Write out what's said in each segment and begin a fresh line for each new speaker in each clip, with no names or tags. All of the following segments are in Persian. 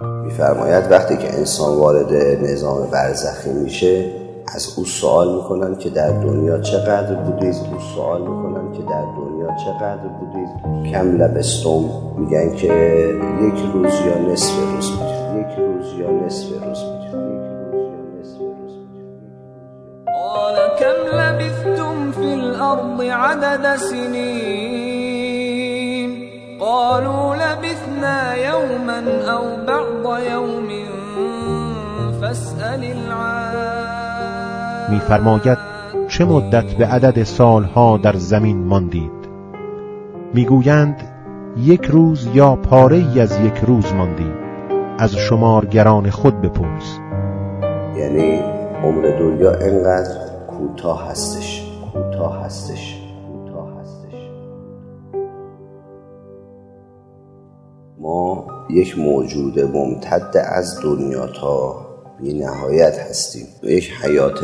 میفرماید وقتی که انسان وارد نظام برزخی میشه از او سوال می‌کنن که در دنیا چقدر بودید او سوال می‌کنن که در دنیا چقدر بودید کم لبستم. میگن که یک روز یا نصف روز بودید یک روز یا نصف روز بودید
قال كم لبثتم في الأرض عدد سنين؟ قالوا لبثنا يوما أو بعض يوم فاسأل العام
میفرماید چه مدت به عدد سالها در زمین ماندید؟ می‌گویند یک روز یا پاره ای از یک روز ماندید از شمارگران خود بپرس.
یعنی عمر دنیا انقدر کوتاه هستش کوتاه هستش. ما یک موجود ممتد از دنیا تا بی نهایت هستیم. یک حیات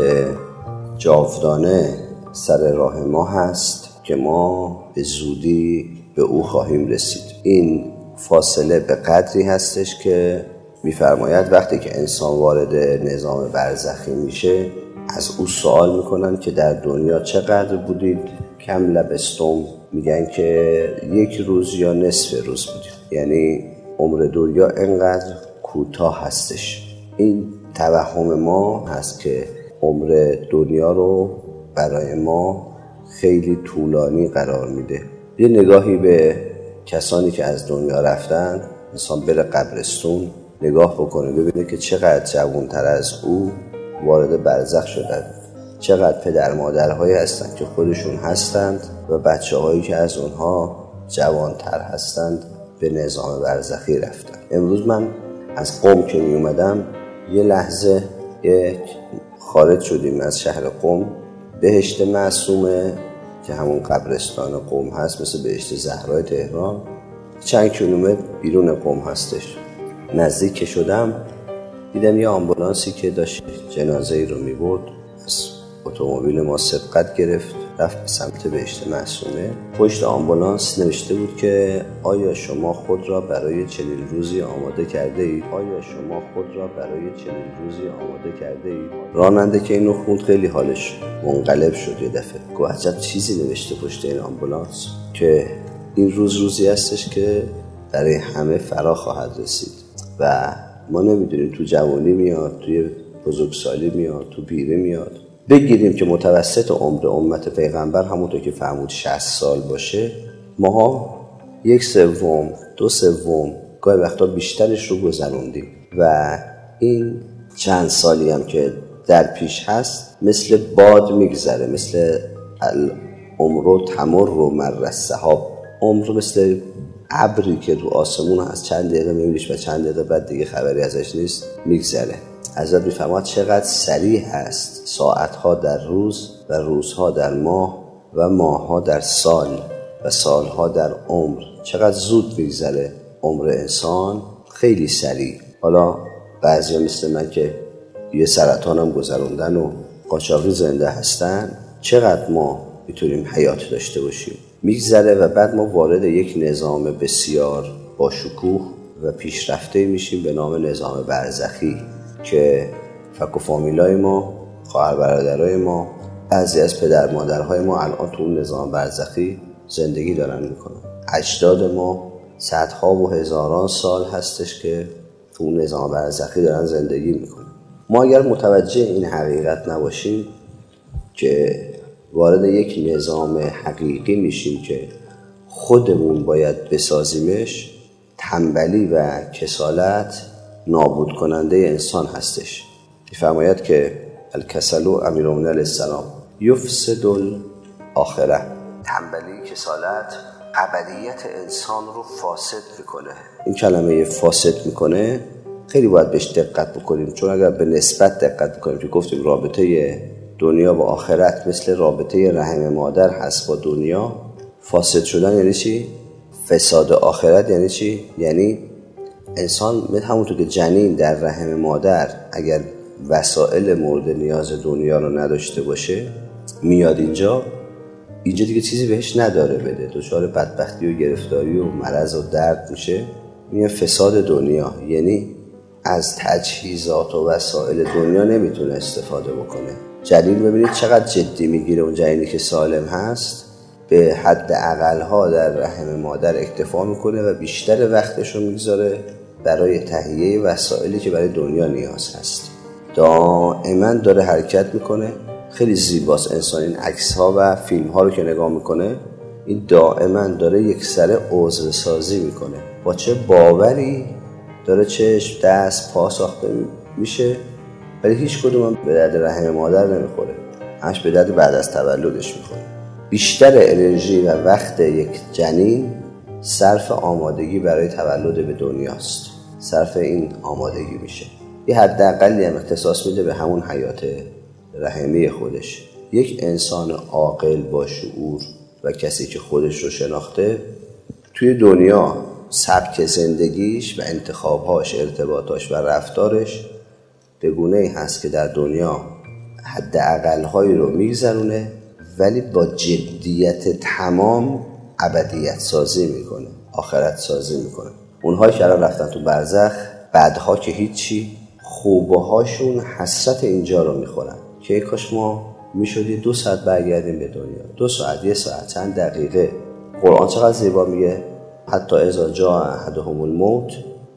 جاودانه سر راه ما هست که ما به زودی به او خواهیم رسید. این فاصله به قدری هستش که میفرماید وقتی که انسان وارد نظام برزخی میشه از او سوال می‌کنن که در دنیا چقدر بودید؟ کم لبستم. میگن که یک روز یا نصف روز بودید یعنی عمر دنیا انقدر کوتاه هستش. این توهم ما هست که عمر دنیا رو برای ما خیلی طولانی قرار میده. یه نگاهی به کسانی که از دنیا رفتن انسان بره قبرستون نگاه بکنه ببینه که چقدر جوانتر از او وارد برزخ شدن. چقدر پدر مادرهایی هستند که خودشون هستند و بچه هایی که از اونها جوانتر هستند به نظام برزخی رفتن. امروز من از قوم که می اومدم یه لحظه یک خارج شدیم از شهر قوم. بهشت معصومه که همون قبرستان قوم هست مثل بهشت زهرای تهران. چند کیلومتر بیرون قوم هستش. نزدیک شدم دیدم یه آمبولانسی که داشت جنازه ای رو می‌برد. از اتومبیل ما سبقت گرفت رفت به سمت بهشت معصومه پشت آمبولانس نوشته بود که آیا شما خود را برای چنین روزی آماده کرده اید؟ آیا شما خود را برای چنین روزی آماده کرده اید؟ راننده که اینو خوند خیلی حالش منقلب شد یه دفعه. گفت عجب چیزی نوشته پشت این آمبولانس که این روز روزی هستش که برای همه فرا خواهد رسید و ما نمی‌دونیم تو جوانی میاد توی بزرگسالی میاد تو پیره میاد. بگیریم که متوسط عمر امت پیغمبر همونطور که فرمود 60 سال باشه ماها یک سوم دو سوم گاهی وقتا بیشترش رو گذروندیم. و این چند سالی هم که در پیش هست مثل باد میگذره مثل عمر تمر رو مر صحاب عمر مثل ابری که تو آسمون هست چند دقیقه میبینیش و چند دقیقه بعد دیگه خبری ازش نیست میگذره. حضرت میفرماد چقدر سریع هست ساعتها در روز و روزها در ماه و ماهها در سال و سالها در عمر. چقدر زود میگذره عمر انسان؟ خیلی سریع. حالا بعضی مثل من که یه سرطان هم گذروندن و قاچاقی زنده هستن چقدر ما می‌تونیم حیات داشته باشیم؟ میگذره و بعد ما وارد یک نظام بسیار با شکوه و پیشرفته میشیم به نام نظام برزخی. که فک و فامیلای ما خواهر برادرای ما بعضی از پدر مادرهای ما الان تو اون نظام برزخی زندگی دارن می‌کنن. اجداد ما صدها و هزاران سال هستش که تو اون نظام برزخی دارن زندگی می‌کنن. ما اگر متوجه این حقیقت نباشیم که وارد یک نظام حقیقی میشیم که خودمون باید بسازیمش تنبلی و کسالت نابود کننده انسان هستش میفرماید که الکسلو امیرون علیه السلام یفسد الاخره تنبلی کسالت ابدیت انسان رو فاسد می‌کنه این کلمه فاسد می‌کنه خیلی باید بهش دقت بکنیم چون اگر به نسبت دقت بکنیم که گفتیم رابطه دنیا و آخرت مثل رابطه رحم مادر هست با دنیا فاسد شدن یعنی چی؟ فساد آخرت یعنی چی؟ یعنی انسان مثل همونطور که جنین در رحم مادر اگر وسایل مورد نیاز دنیا رو نداشته باشه میاد اینجا اینجا دیگه چیزی بهش نداره بده. دچار بدبختی و گرفتاری و مرض و درد میشه. این فساد دنیا. یعنی از تجهیزات و وسایل دنیا نمی‌تونه استفاده بکنه. جلیل ببینید چقدر جدی می‌گیره اون جنینی که سالم هست. به حد ها در رحم مادر اکتفا می‌کنه و بیشتر وقتش رو می‌گذاره. برای تهیه وسایلی که برای دنیا نیاز هست. دائما داره حرکت می‌کنه. خیلی زیباست انسان این عکس ها و فیلم ها رو که نگاه می‌کنه. این دائما داره یک سر عضو سازی می‌کنه. با چه باوری داره چشم دست پا ساخته میشه. ولی هیچ کدوم به درد رحم مادر نمی‌خوره. همش به درد بعد از تولدش می‌خوره. بیشتر انرژی و وقت یک جنین صرف آمادگی برای تولد به دنیاست. صرف این آمادگی میشه. یه حداقلی هم اختصاص میده به همون حیات رحمی خودش. یک انسان عاقل با شعور و کسی که خودش رو شناخته توی دنیا سبک زندگیش و انتخابهاش ارتباطاش و رفتارش به گونه هست که در دنیا حد اقلهایی رو میگذرونه ولی با جدیت تمام ابدیت سازی می‌کنه آخرت سازی می‌کنه. اونهایی که الان رفتن تو برزخ بعدها که هیچی خوبه هاشون حسرت اینجا رو می‌خورن که کاش ما می‌شدی دو ساعت برگردیم به دنیا. دو ساعت یه ساعت چند دقیقه. قرآن چقدر زیبا میگه؟ حتی ازا جا احدهم الموت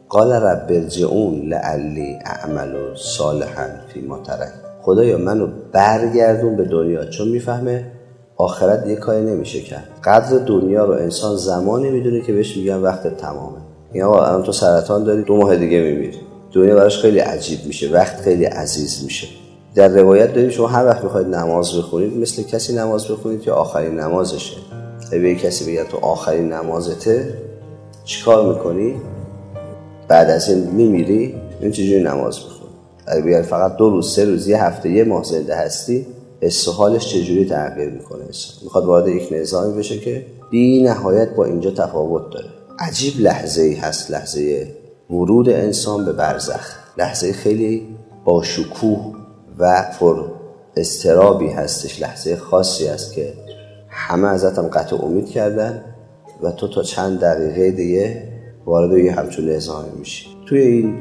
قال رب ارجعون لعلی اعمل صالحا فی ما ترک. خدایا منو برگردون به دنیا. چون می‌فهمه آخرت یه کاری نمیشه کرد. قدر دنیا رو انسان زمانی می‌دونه که بهش میگن وقت تمامه. این آقا الان تو سرطان داری دو ماه دیگه میمیری. دنیا براش خیلی عجیب میشه وقت خیلی عزیز میشه. در روایت داریم شما هر وقت می‌خواید نماز بخونید مثل کسی نماز بخونید که آخرین نمازشه. به کسی بگه تو آخرین نمازته چیکار می‌کنی؟ بعد از این میمیری این چجوری نماز بخون اگه فقط دو روز سه روز یه هفته یه ماه زنده هستی استحالش چجوری تغییر می‌کنه؟ می‌خواد وارد یک نظامی بشه که بی نهایت با اینجا تفاوت داره. عجیب لحظه ای هست لحظه ورود انسان به برزخ. لحظه خیلی با شکوه و پر استرابی هستش لحظه خاصی است که همه ازتم قطع امید کردن و تو تا چند دقیقه دیگه وارد یه همچون نظامی میشی. توی این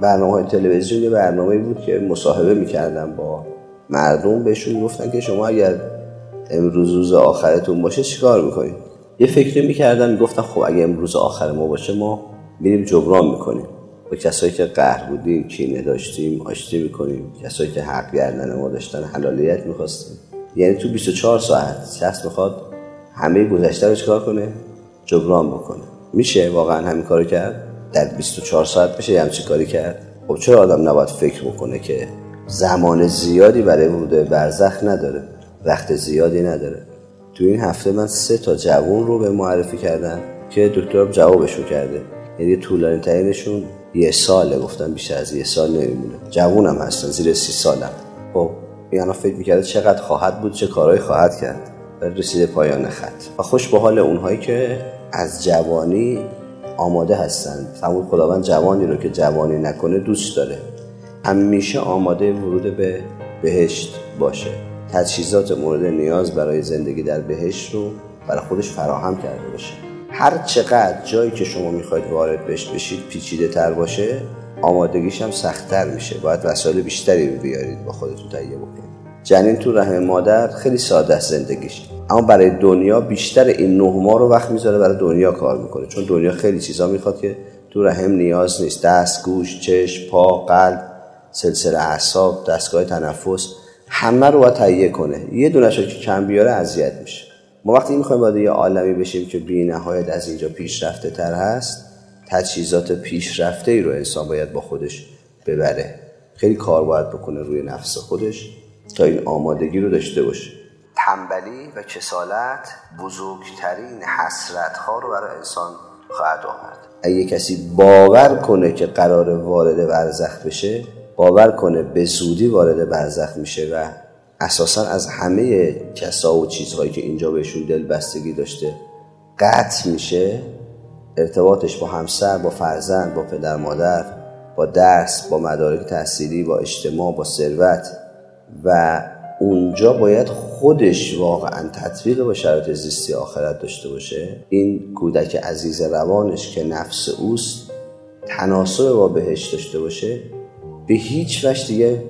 برنامه های تلویزیون یه برنامه بود که مصاحبه می‌کردن با مردم بهشون گفتن که شما اگر امروز روز آخرتون باشه چیکار می‌کنید؟ یه فکری می‌کردن گفتن خب اگه امروز آخر ما باشه ما میریم جبران می‌کنیم. با کسایی که قهر بودیم کینه داشتیم آشتی می‌کنیم. کسایی که حق گردن ما داشتن حلالیت می‌خواستیم. یعنی تو 24 ساعت شخص می‌خواد همه گذشته رو چکار کنه؟ جبران بکنه. میشه واقعا همین کارو کرد؟ در 24 ساعت میشه همچی کاری کرد؟ خب چرا آدم نباید فکر بکنه که زمان زیادی برای ورود برزخ نداره؟ وقت زیادی نداره. تو این هفته من سه تا جوون رو به معرفی کردم که دکترم جوابشون کرده. یعنی طولانی ترینشون یه ساله گفتم بیشتر از یه سال نمیمونه. جوونم هستن زیر سی سالم خب یعنی فکر می‌کرده چقدر خواهد بود چه کارهایی خواهد کرد. و رسیده پایان خط. و خوش به حال اونهایی که از جوانی آماده هستند فرمود خداوند جوانی رو که جوانی نکنه دوست داره. همیشه آماده ورود به بهشت باشه. تجهیزات مورد نیاز برای زندگی در بهشت رو برای خودش فراهم کرده باشه. هر چقدر جایی که شما می‌خواید وارد بهش بشید پیچیده تر باشه آمادگیش هم سختتر میشه. باید وسایل بیشتری بیارید با خودتون تهیه بکنید. جنین تو رحم مادر خیلی ساده زندگیش. اما برای دنیا بیشتر این نه ماه رو وقت می‌ذاره برای دنیا کار می‌کنه. چون دنیا خیلی چیزا می‌خواد که تو رحم نیاز نیست. دست گوش چشم پا قلب سلسله اعصاب دستگاه تنفس. همه رو باید تهیه کنه. یه دونش که کم بیاره اذیت میشه. ما وقتی می‌خوایم وارد یه عالمی بشیم که بی نهایت از اینجا پیشرفته تر هست تجهیزات پیشرفته ای رو انسان باید با خودش ببره. خیلی کار باید بکنه روی نفس خودش تا این آمادگی رو داشته باشه. تنبلی و کسالت بزرگترین حسرت ها رو برای انسان خواهد آورد. اگه کسی باور کنه که قرار وارد برزخ بشه باور کنه به زودی وارد برزخ میشه و اساسا از همه کسا و چیزهایی که اینجا بهشون دل بستگی داشته قطع میشه ارتباطش با همسر با فرزند با پدر مادر با درس با مدارک تحصیلی با اجتماع با ثروت و اونجا باید خودش واقعا تطبیق با شرایط زیستی آخرت داشته باشه. این کودک عزیز روانش که نفس اوست تناسب با بهش داشته باشه. به هیچ وجه دیگه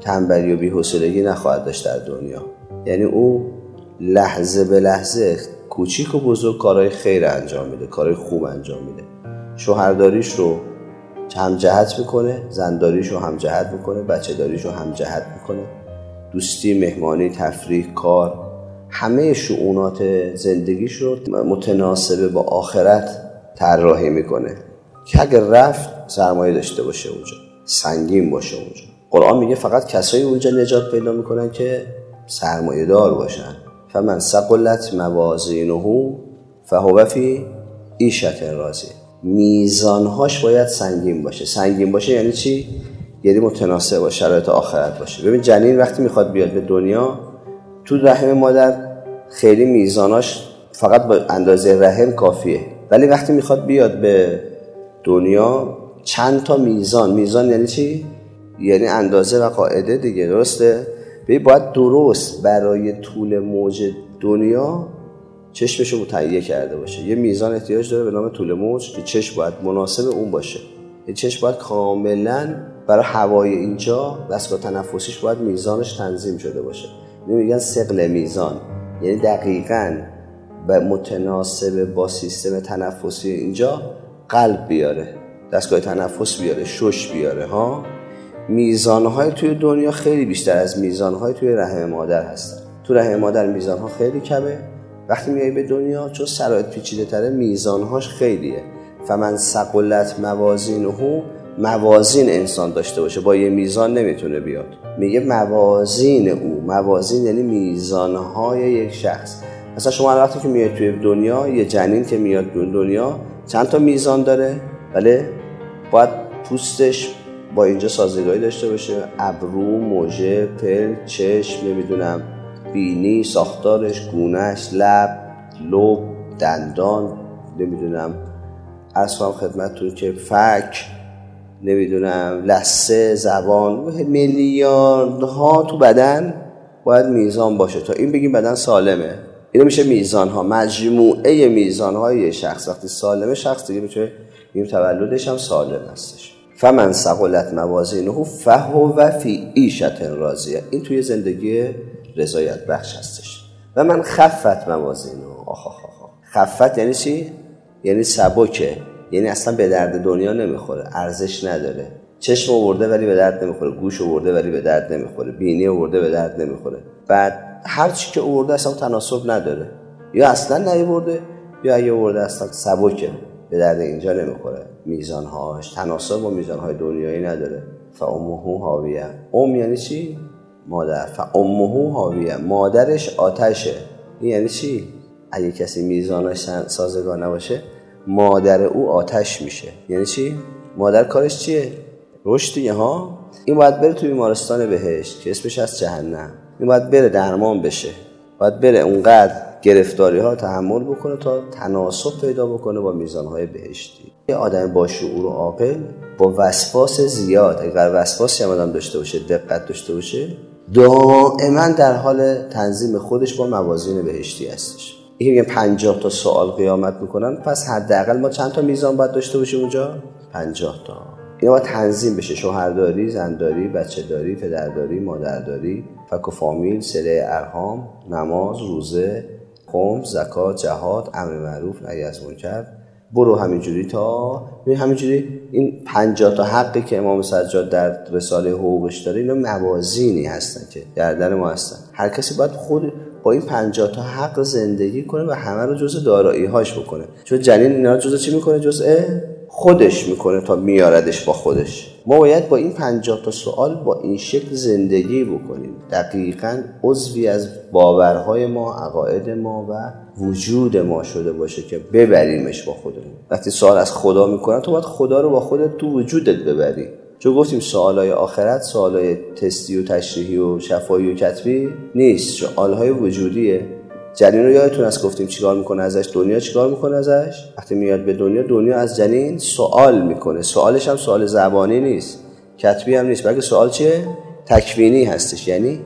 تنبلی و بی‌حوصلگی نخواهد داشت در دنیا. یعنی او لحظه به لحظه کوچیک و بزرگ کارهای خیر انجام میده کارهای خوب انجام میده. شوهرداریش رو هم جهت می‌کنه زنداریش رو هم جهت می‌کنه بچه داریش رو هم جهت می‌کنه. دوستی مهمانی تفریح کار همه شعونات زندگیش رو متناسبه با آخرت طراحی می‌کنه. که اگر رفت سرمایه داشته باشه اونجا. سنگین باشه اونجا. قرآن میگه فقط کسایی اونجا نجات پیدا می‌کنن که سرمایه دار باشن. فمن سقلت موازینه فهو فی ایشت راضی. میزانهاش باید سنگین باشه. سنگین باشه یعنی چی؟ یعنی متناسب با شرایط آخرت باشه. ببین جنین وقتی می‌خواد بیاد به دنیا تو رحم مادر خیلی میزاناش فقط با اندازه رحم کافیه. ولی وقتی می‌خواد بیاد به دنیا چند تا میزان میزان یعنی چی؟ یعنی اندازه و قاعده دیگه درسته؟ باید درست برای طول موج دنیا چشمش رو تهیه کرده باشه. یه میزان احتیاج داره به نام طول موج که چشم باید مناسب اون باشه. این چشم باید کاملا برای هوای اینجا دستگاه تنفسیش باید میزانش تنظیم شده باشه. میگن سقل میزان یعنی دقیقا به متناسب با سیستم تنفسی اینجا قلب بیاره. دستگاه تنفس بیاره شش بیاره ها؟ میزانهای توی دنیا خیلی بیشتر از میزانهای توی رحم مادر هستن تو رحم مادر میزانها خیلی کمه. وقتی میای به دنیا چون سرایت پیچیده تره میزانهاش خیلیه. فمن سقلت موازینه موازین انسان داشته باشه. با یه میزان نمی‌تونه بیاد. میگه موازین او. موازین یعنی میزانهای یک شخص. مثلا شما وقتی که میاد توی دنیا یه جنین که میاد دنیا چند تا میزان داره؟ بله؟ باید پوستش با اینجا سازگاری داشته باشه. ابرو موژه پل چشم نمی‌دونم بینی ساختارش گونهش لب لب دندان نمی‌دونم اصلا خدمتتون که فک نمی‌دونم لسه زبان میلیارد ها تو بدن باید میزان باشه. تا این بگیم بدن سالمه. اینو میشه میزان ها مجموعه میزان های شخص. وقتی سالمه شخص دیگه می‌تونه این تولدش هم سالم هستش. فمن سقلت موازینه فهو فی ایشت راضیه. این توی زندگی رضایت بخش هستش. و من خفت موازینه. آخ آخ آخ خفت یعنی چی؟ یعنی سبکه. یعنی اصلا به درد دنیا نمی‌خوره. ارزش نداره. چشم آورده ولی به درد نمی‌خوره. گوش آورده ولی به درد نمی‌خوره. بینی آورده به درد نمی‌خوره. بعد هر چی که آورده اصلا تناسب نداره. یا اصلا نیورده یا اگه آورده اصلا سبکه. به درد اینجا نمی‌خوره. میزانهاش تناسب با میزانهای دنیایی نداره. فامه هاویه ام یعنی چی؟ مادر. فامه هاویه مادرش آتشه. این یعنی چی؟ اگه کسی میزانش سازگار نباشه مادر او آتش میشه. یعنی چی؟ مادر کارش چیه؟ رشد دیگه ها؟ این باید بره توی بیمارستان بهشت که اسمش از جهنم. این باید بره درمان بشه. باید بره اونقدر گرفتاری ها تحمل بکنه تا تناسب پیدا بکنه با میزان های بهشتی. یه آدم با شعور و عاقل با وسواس زیاد. اگر وسواسی هم آدم داشته باشه دقت داشته باشه دائما در حال تنظیم خودش با موازین بهشتی هستش. این میگن 50 تا سوال قیامت می‌کنن پس حداقل ما چند تا میزان باید داشته باشیم اونجا؟ 50 تا. اینا باید تنظیم بشه. شوهرداری زنداری بچه داری پدرداری مادرداری فک و فامیل سله ارهام نماز روزه خم زکات جهاد امر معروف نهی از منکر. برو همینجوری تا همینجوری این 50 تا حقی که امام سجاد در رساله حقوقش داره اینا موازینی هستن که در ما هستن. هر کسی باید خود با این 50 تا حق زندگی کنه و همه رو جزء دارایی هاش بکنه. چون جنین اینا رو جزء چی می‌کنه؟ جزء خودش می‌کنه تا میاردش با خودش. ما باید با این 50 تا سوال با این شکل زندگی بکنیم. دقیقا عضوی از باورهای ما عقاید ما و وجود ما شده باشه که ببریمش با خودمون. وقتی سوال از خدا می‌کنن تو باید خدا رو با خودت تو وجودت ببری. چون گفتیم سوالای آخرت سوالای تستی و تشریحی و شفایی و کتبی نیست. سوالهای وجودیه. جنین رو یادتون از گفتیم چیکار می‌کنه ازش؟ دنیا چیکار می‌کنه ازش؟ وقتی میاد به دنیا دنیا از جنین سوال می‌کنه. سوالش هم سوال زبانی نیست. کتبی هم نیست. بلکه سوال چیه؟ تکوینی هستش. یعنی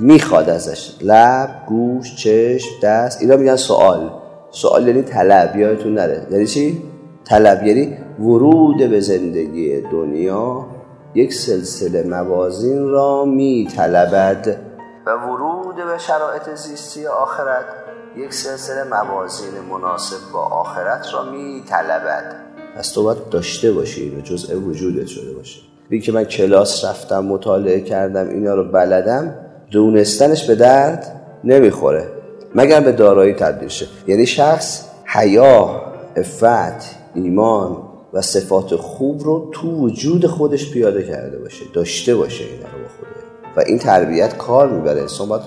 می‌خواد ازش. لب گوش چشم دست اینا میگن سوال. سوال یعنی طلب. یادتون نره. یعنی چی؟ طلب. یعنی ورود به زندگی دنیا یک سلسله موازین را می طلبد و ورود شرایط زیستی آخرت یک سلسله موازین مناسب با آخرت را می طلبد پس تو باید داشته باشی اینو جزء وجودت شده باشه. بی که من کلاس رفتم مطالعه کردم اینا رو بلدم دونستنش به درد نمی‌خوره. مگر به دارایی تبدیل شه. یعنی شخص حیا افت ایمان و صفات خوب رو تو وجود خودش پیاده کرده باشه داشته باشه اینا رو به خوده و این تربیت کار می‌بره. انسان باید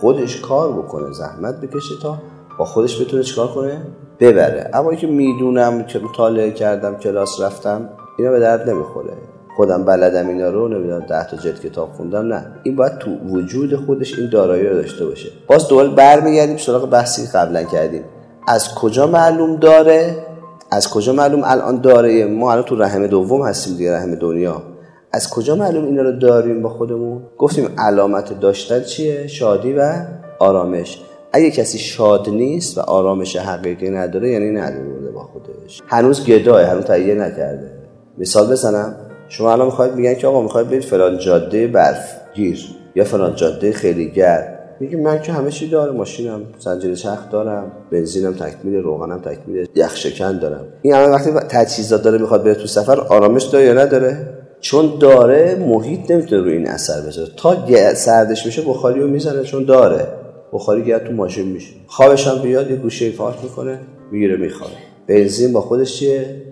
خودش کار بکنه زحمت بکشه تا با خودش بتونه چیکار کنه؟ ببره. اما که می‌دونم که مطالعه کردم کلاس رفتم اینا به درد نمی‌خوره. خودم بلدم اینا رو نمی‌دونم ده تا جلد کتاب خوندم نه. این باید تو وجود خودش این دارایی رو داشته باشه. باز دوباره برمیگردیم سراغ بحثی قبلا کردیم. از کجا معلوم داره؟ از کجا معلوم الان داره؟ ما الان تو رحم دوم هستیم دیگه رحم دنیا. از کجا معلوم اینا رو داریم با خودمون؟ گفتیم علامت داشتن چیه؟ شادی و آرامش. اگه کسی شاد نیست و آرامش حقیقی نداره یعنی نداره با خودش. هنوز گداه هنوز تهیه نکرده. مثال بزنم. شما الان می‌خواید میگن که آقا می‌خواید برید فلان جاده برف گیر یا فلان جاده خیلی گرد میگه من که همه چی دارم ماشینم زنجیره چرخ دارم بنزینم تکمیل روغنم تکمیل یخ شکن دارم. این همه وقتی تجهیزات داره می‌خواد بره تو سفر آرامش داره یا نداره؟ چون داره محیط نمی‌تونه روی این اثر بذاره. تا سردش میشه بخاری رو می‌زنه چون داره. بخاری گرد تو ماشین میشه. خوابش هم بیاد یه گوشه فاک می‌کنه می‌گیره میخوابه. بنزین با خودش چیه؟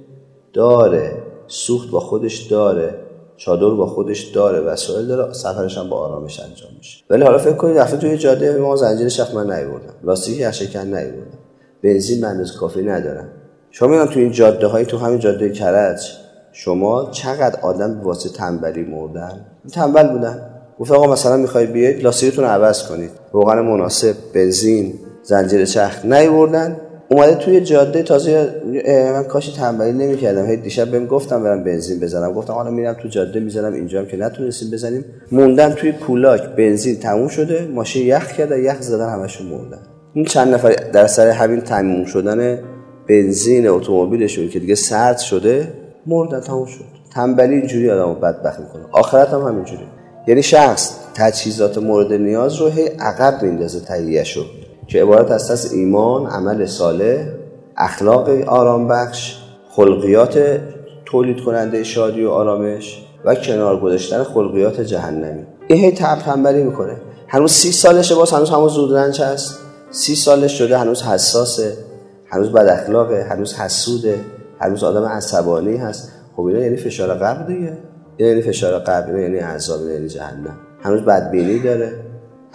داره. سوخت با خودش داره. چادر با خودش داره. وسایل داره. سفرش هم با آرامش انجام میشه. ولی حالا فکر کنید دفعه توی جاده ما زنجیر شخ من نیوردم. لاستیک یخشکن نیوردم. بنزین من کافی ندارم. شما میگم تو این جاده های تو همین جاده کرج شما چقدر آدم واسه تنبلی مردن؟ تنبل بودن. گفت آقا مثلا می‌خوای بیاید لاستیکتون عوض کنید. روغن مناسب بنزین زنجیر چرخ نیوردن. اومده توی جاده تازه من کاشی تنبلی نمی‌کردم. هی دیشب بهم گفتم برم بنزین بزنم. گفتم حالا میرم تو جاده می‌زنم اینجا هم که نتونستیم بزنیم. موندن توی پولاک بنزین تموم شده. ماشین یخ کرده یخ زدن همشون موندن. این چند نفر در سر همین تموم شدن بنزین اتومبیلشون که دیگه سرد شده مردن تموم شد. تنبلی اینجوری آدمو بدبخت می‌کنه. آخرت هم همینجوری. یعنی شخص تجهیزات مورد نیاز رو هی عقب میندازه تهیه شد که عبارت است از ایمان عمل صالح اخلاق آرام بخش خلقیات تولید کننده شادی و آرامش و کنار گذاشتن خلقیات جهنمی. این هی تب تنبلی می‌کنه. هنوز سی سالشه باز هنوز همون زودرنج هست. سی سالش شده هنوز حساسه. هنوز بد اخلاقه هنوز حسوده. هنوز آدم عصبانی هست. خب اینا یعنی فشار قبل دیگه یعنی فشار قبل یعنی عذاب یعنی جهنم. هنوز بدبینی داره.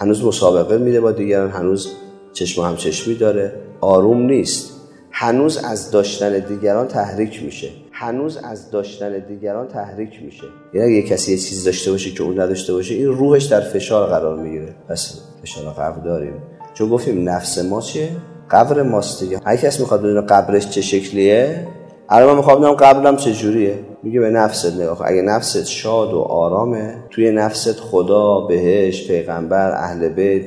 هنوز مسابقه میده با دیگران هنوز چشم هم چشمی داره. آروم نیست. هنوز از داشتن دیگران تحریک میشه. هنوز از داشتن دیگران تحریک میشه. یعنی اگه کسی یه چیز داشته باشه که اون نداشته باشه این روحش در فشار قرار می‌گیره. پس فشار قبر داریم. چون گفتیم نفس ما چیه؟ قبر ماست دیگه. هر کس می‌خواد بدونه قبرش چه شکلیه؟ الان من می‌خوام بدونم قبرم چه جوریه. میگه به نفست نگاه اگه نفست شاد و آرامه توی نفست خدا بهش پیغمبر اهل بیت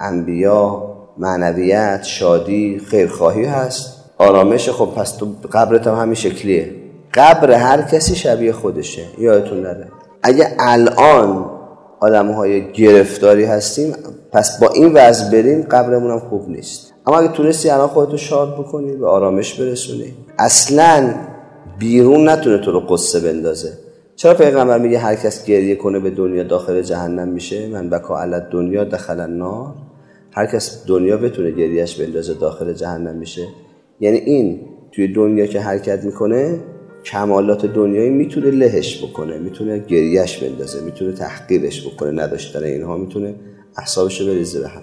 انبیا معنویت شادی خیرخواهی هست. آرامش خب پس تو قبرت هم همین شکلیه. قبر هر کسی شبیه خودشه. یادتون نره. اگه الان آدم های گرفتاری هستیم پس با این وضع بریم قبرمون هم خوب نیست. اما اگه تونستی الان خودتو شاد بکنی به آرامش برسونی. اصلا بیرون نتونه تو رو قصه بندازه. چرا پیغمبر میگه هر کس گریه کنه به دنیا داخل جهنم میشه؟ من بکا علت دنیا دخل النار. هر کس دنیا بتونه گریهش بندازه داخل جهنم میشه. یعنی این توی دنیا که حرکت می‌کنه کمالات دنیایی می‌تونه لهش بکنه می‌تونه گریهش بندازه می‌تونه تحقیرش بکنه نداشتن اینها می‌تونه احسابش رو بریزه به هم.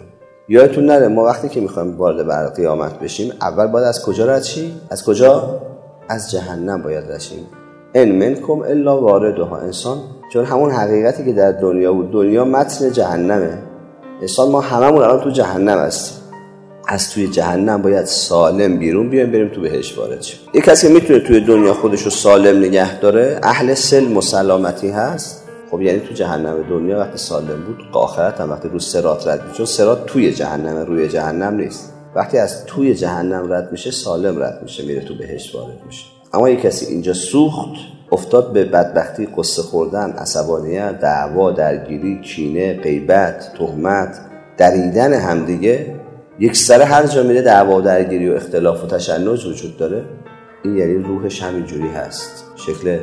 یادتون نره ما وقتی که می‌خوایم وارد بر قیامت بشیم اول باید از کجا رد از کجا؟ از جهنم باید رد شیم. ان منکم الا واردها. انسان چون همون حقیقتی که در دنیا بود دنیا متن جهنمه. انسان ما هممون الان تو جهنم هستیم. از توی جهنم باید سالم بیرون بیایم بریم تو بهش وارد شیم. یک کسی می‌تونه توی دنیا خودش رو سالم نگه داره اهل سلم و سلامتی هست. خب یعنی تو جهنم دنیا وقتی سالم بود آخرت هم وقتی رو سرات رد میشه چون سرات توی جهنم روی جهنم نیست. وقتی از توی جهنم رد میشه سالم رد میشه میره تو بهش وارد میشه. اما یک کسی اینجا سوخت افتاد به بدبختی قصه خوردن عصبانیت دعوا درگیری کینه غیبت تهمت دریدن همدیگه یک سر هر جا میره دعوا درگیری و اختلاف و تشنج وجود داره. این یعنی روحش همینجوری هست. شکل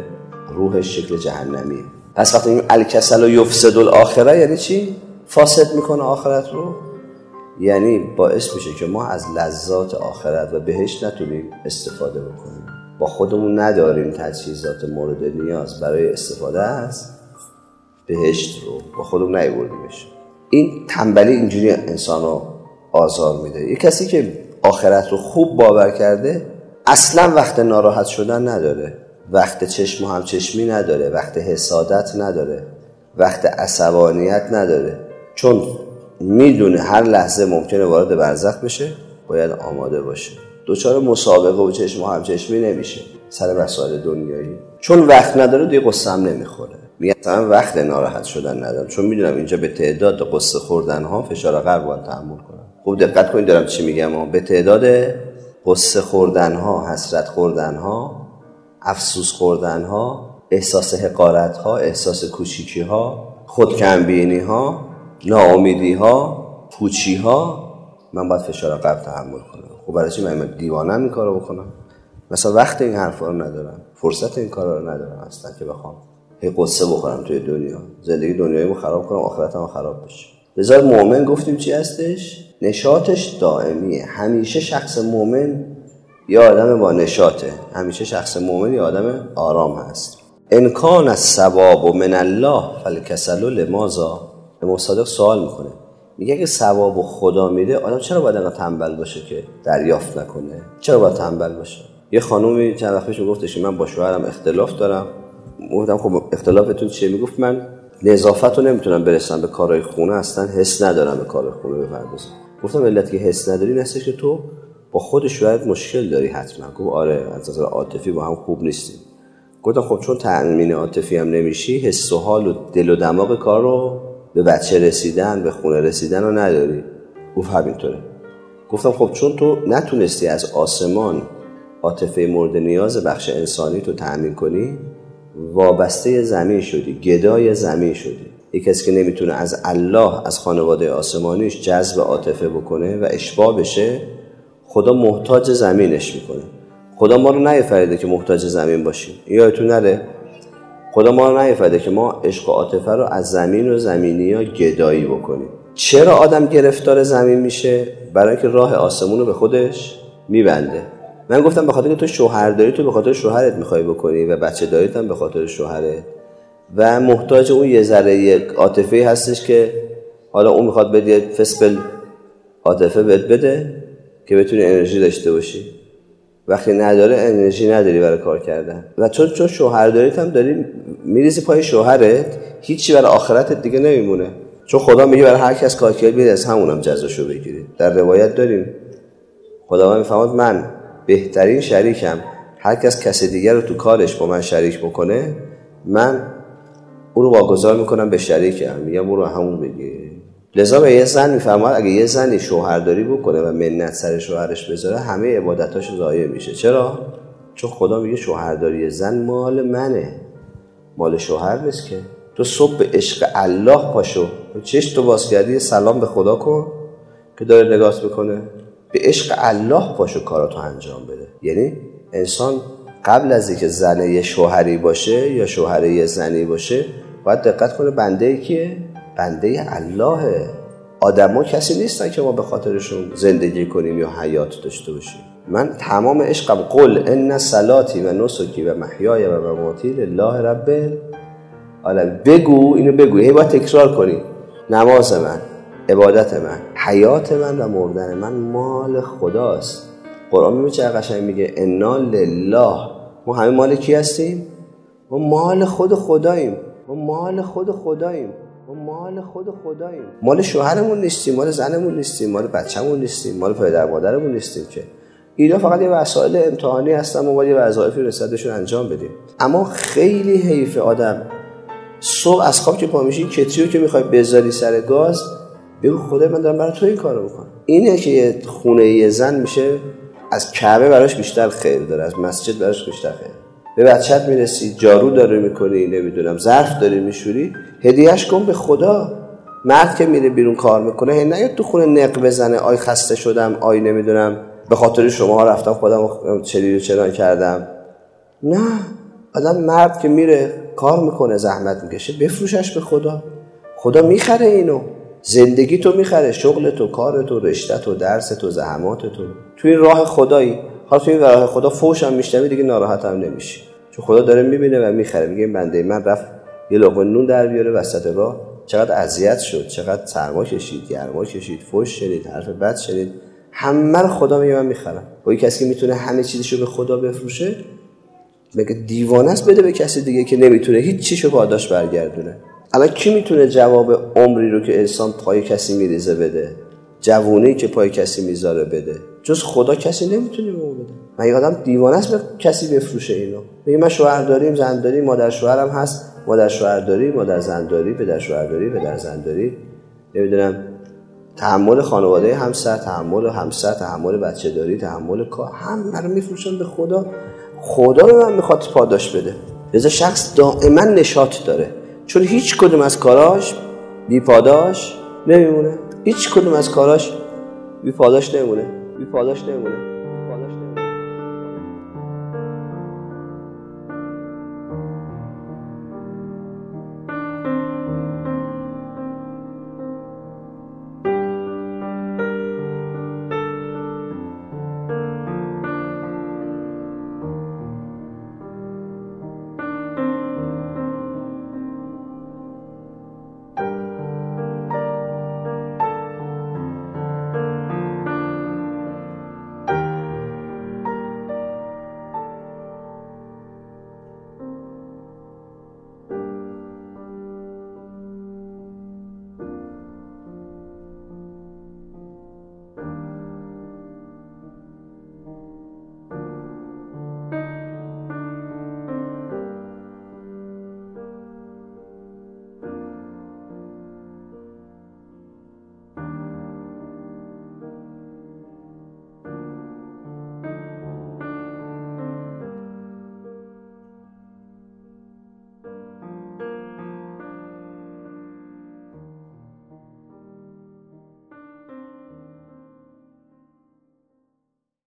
روحش شکل جهنمیه. پس وقتی این الکسل و یفسد الاخره یعنی چی؟ فاسد می‌کنه آخرت رو؟ یعنی باعث میشه که ما از لذات آخرت و بهش نتونیم استفاده بکنیم. با خودمون نداریم تجهیزات مورد نیاز برای استفاده از بهشت رو. با خودمون نیوردیمش. این تنبلی اینجوری انسان رو آزار میده. یه کسی که آخرت رو خوب باور کرده اصلا وقت ناراحت شدن نداره. وقت چشم و همچشمی نداره وقت حسادت نداره وقت عصبانیت نداره. چون می‌دونه هر لحظه ممکنه وارد برزخ بشه باید آماده باشه. دوچار مسابقه و چشم و همچشمی نمیشه. سر مسائل دنیایی. چون وقت نداره دیگه قصه نمی‌خوره. میگه وقت ناراحت شدن ندارم. چون می‌دونم اینجا به تعداد قصه خوردن ها فشار قلب باید تحمل کنم. خوب دقت کنید دارم چی میگم به تعداد قصه خوردن ها حسرت خوردن ها افسوس خوردن ها احساس حقارت ها احساس کوچیکی ها خودکمبینی ها ناامیدی ها پوچی ها من باید فشار قلب تحمل کنم. خب برای چی من دیوانم این کارو بکنم؟ مثلا وقت این حرفا رو ندارم. فرصت این کارا رو ندارم اصلا که بخوام هی قصه بخورم توی دنیا. زندگی دنیایمو خراب کنم آخرتمو خراب بشه. لذا مؤمن گفتیم چی هستش؟ نشاتش دائمیه. همیشه شخص مؤمن یا آدم با نشاته همیشه شخص مؤمن یا آدم آرام هست. انکان از ثواب و من الله فلکسل لمازا امام صادق سوال می‌کنه. میگه اگه ثواب و خدا میده آدم چرا باید انقدر تنبل باشه که دریافت نکنه؟ چرا باید تنبل باشه؟ یه خانومی چند وقت پیش میگفتش من با شوهرم اختلاف دارم. گفتم خب اختلافتون چیه؟ می‌گفت من نظافت رو نمی‌تونم برسم به کارهای خونه اصلا حس ندارم به کارهای خونه بپردازم. گفتم علت که حس نداری نستش که تو با خود شوهرت مشکل داری حتما. گفت آره از نظر عاطفی با هم خوب نیستیم. گفتم خب چون تأمین عاطفی هم نمیشی حس و حال و دل و دماغ کار رو به بچه رسیدن به خونه رسیدن رو نداری. گفت همینطوره. گفتم خب چون تو نتونستی از آسمان عاطفه مورد نیاز بخش انسانی تو تأمین کنی وابسته زمین شدی گدای زمین شدی. یک کسی که نمی‌تونه از الله از خانواده آسمانیش جذب عاطفه بکنه و اشباه بشه خدا محتاج زمینش می‌کنه. خدا ما رو نیفریده که محتاج زمین باشیم. یادتون نره؟ خدا ما رو نیفریده که ما عشق و عاطفه رو از زمین و زمینی ها گدایی بکنیم. چرا آدم گرفتار زمین میشه؟ برای اینکه راه آسمون رو به خودش میبنده. من گفتم به خاطر که تو شوهر داری تو به خاطر شوهرت می‌خوای بکنی و بچه داریت هم به خاطر شوهرت. و محتاج اون یه ذره عاطفه هستش که حالا اون می‌خواد بده فسبل عاطفه بهت بده. که بتونی انرژی داشته باشی. وقتی نداره انرژی نداری برای کار کردن. و چون چون شوهر داریت هم داری میریزی پای شوهرت هیچی برای آخرتت دیگه نمیمونه. چون خدا میگه برای هر کس کار کرد بیاد از همونم جزاشو بگیرید در روایت داریم. خدا می‌فهمد من بهترین شریکم. هر کس کس دیگر رو تو کارش با من شریک بکنه من او رو واگذار می‌کنم به شریکم. میگم او رو همون بگیر. لذا به یه زن می‌فهمد اگه یه زنی شوهرداری بکنه و منت سر شوهرش بذاره همه عبادتاش ضایع میشه. چرا؟ چون خدا میگه شوهرداری زن مال منه. مال شوهر نیست که. تو صبح عشق الله پاشو. چش تو باز کردی سلام به خدا کن که داره نگاه می‌کنه. به عشق الله پاشو کاراتو انجام بده. یعنی انسان قبل از اینکه زنه یه شوهری باشه یا شوهر یه زنی باشه باید دقت کنه بنده کیه؟ بنده الله. آدما کسی نیستن که ما به خاطرشون زندگی کنیم یا حیات داشته باشیم. من تمام عشقم قل ان صلاتی و نسکی و محیای و مماتی لله رب العالمین. بگو اینو بگو. هی باید تکرار کنی. نماز من عبادت من حیات من و مردن من مال خداست. قرآن میگه چه قشنگ میگه؟ انا لله. ما همه مال کی هستیم؟ ما مال خود خداییم. ما مال خود خداییم. ما مال خود خداییم. مال شوهرمون نیستیم مال زنمون نیستیم مال بچه‌مون نیستیم مال پدر مادرمون نیستیم که. اینا فقط یه وسایل امتحانی هستن ما باید یه وظایفی رسالتشون انجام بدیم. اما خیلی حیف آدم. صبح از خواب که پا میشی کتریو که می‌خوای بذاری سر گاز بگو خدا من دارم برای تو این کارو بکنم اینه که خونه یه زن میشه از کعبه براش بیشتر خیر داره از مسجد براش بیشتر خیر. به بچت می‌رسی جارو داره می‌کنی نمی‌دونم ظرف داری میشوری هدیهش کن به خدا. مرد که میره بیرون کار می‌کنه هی نیاد تو خونه نق بزنه آی خسته شدم آی نمی‌دونم. به خاطر شما رفتم خودم چلی و چران کردم. نه آدم مرد که میره کار می‌کنه زحمت می‌کشه بفروشش به خدا. خدا می‌خره اینو. زندگی تو می‌خره شغل تو کار تو رشته تو درس تو زحمات تو. تو این راه خدایی. حالا این راه خدا فوش هم میشنوی دیگه ناراحت هم نمیشی. چون خدا داره می‌بینه و می‌خره. میگه بنده من رفت یه لقمه نون در بیاره وسط راه. چقدر اذیت شد. چقدر سرما کشید گرما کشید فوش شنید حرف بد شنید همه رو خدا میگه من می‌خرم. با کسی که می‌تونه همه چیزشو به خدا بفروشه مگه دیوانه است بده به کسی دیگه که نمی‌تونه هیچ چیشو پاداش برگردونه؟ الان کی می‌تونه جواب عمری رو که انسان پای کسی میریزه بده؟ جوونی که پای کسی می‌ذاره بده. جز خدا کسی نمی‌تونه به بده. مگه آدم دیوانه است به کسی بفروشه اینو؟ میگه من شوهر داریم زن داریم مادر شوهرم هست. مادر شوهر داری مادر زن داری پدر شوهر داری پدر زن داری. نمی‌دونم. تحمل خانواده همسر تحمل همسر تحمل بچه داری تحمل کار همه رو میفروشن به خدا. خدا به من می‌خواد پاداش بده. لذا شخص دائما نشاط داره. چون هیچ کدوم از کاراش بی پاداش نمیمونه. هیچ کدوم از کاراش بی پاداش نمیمونه بی پاداش نمیمونه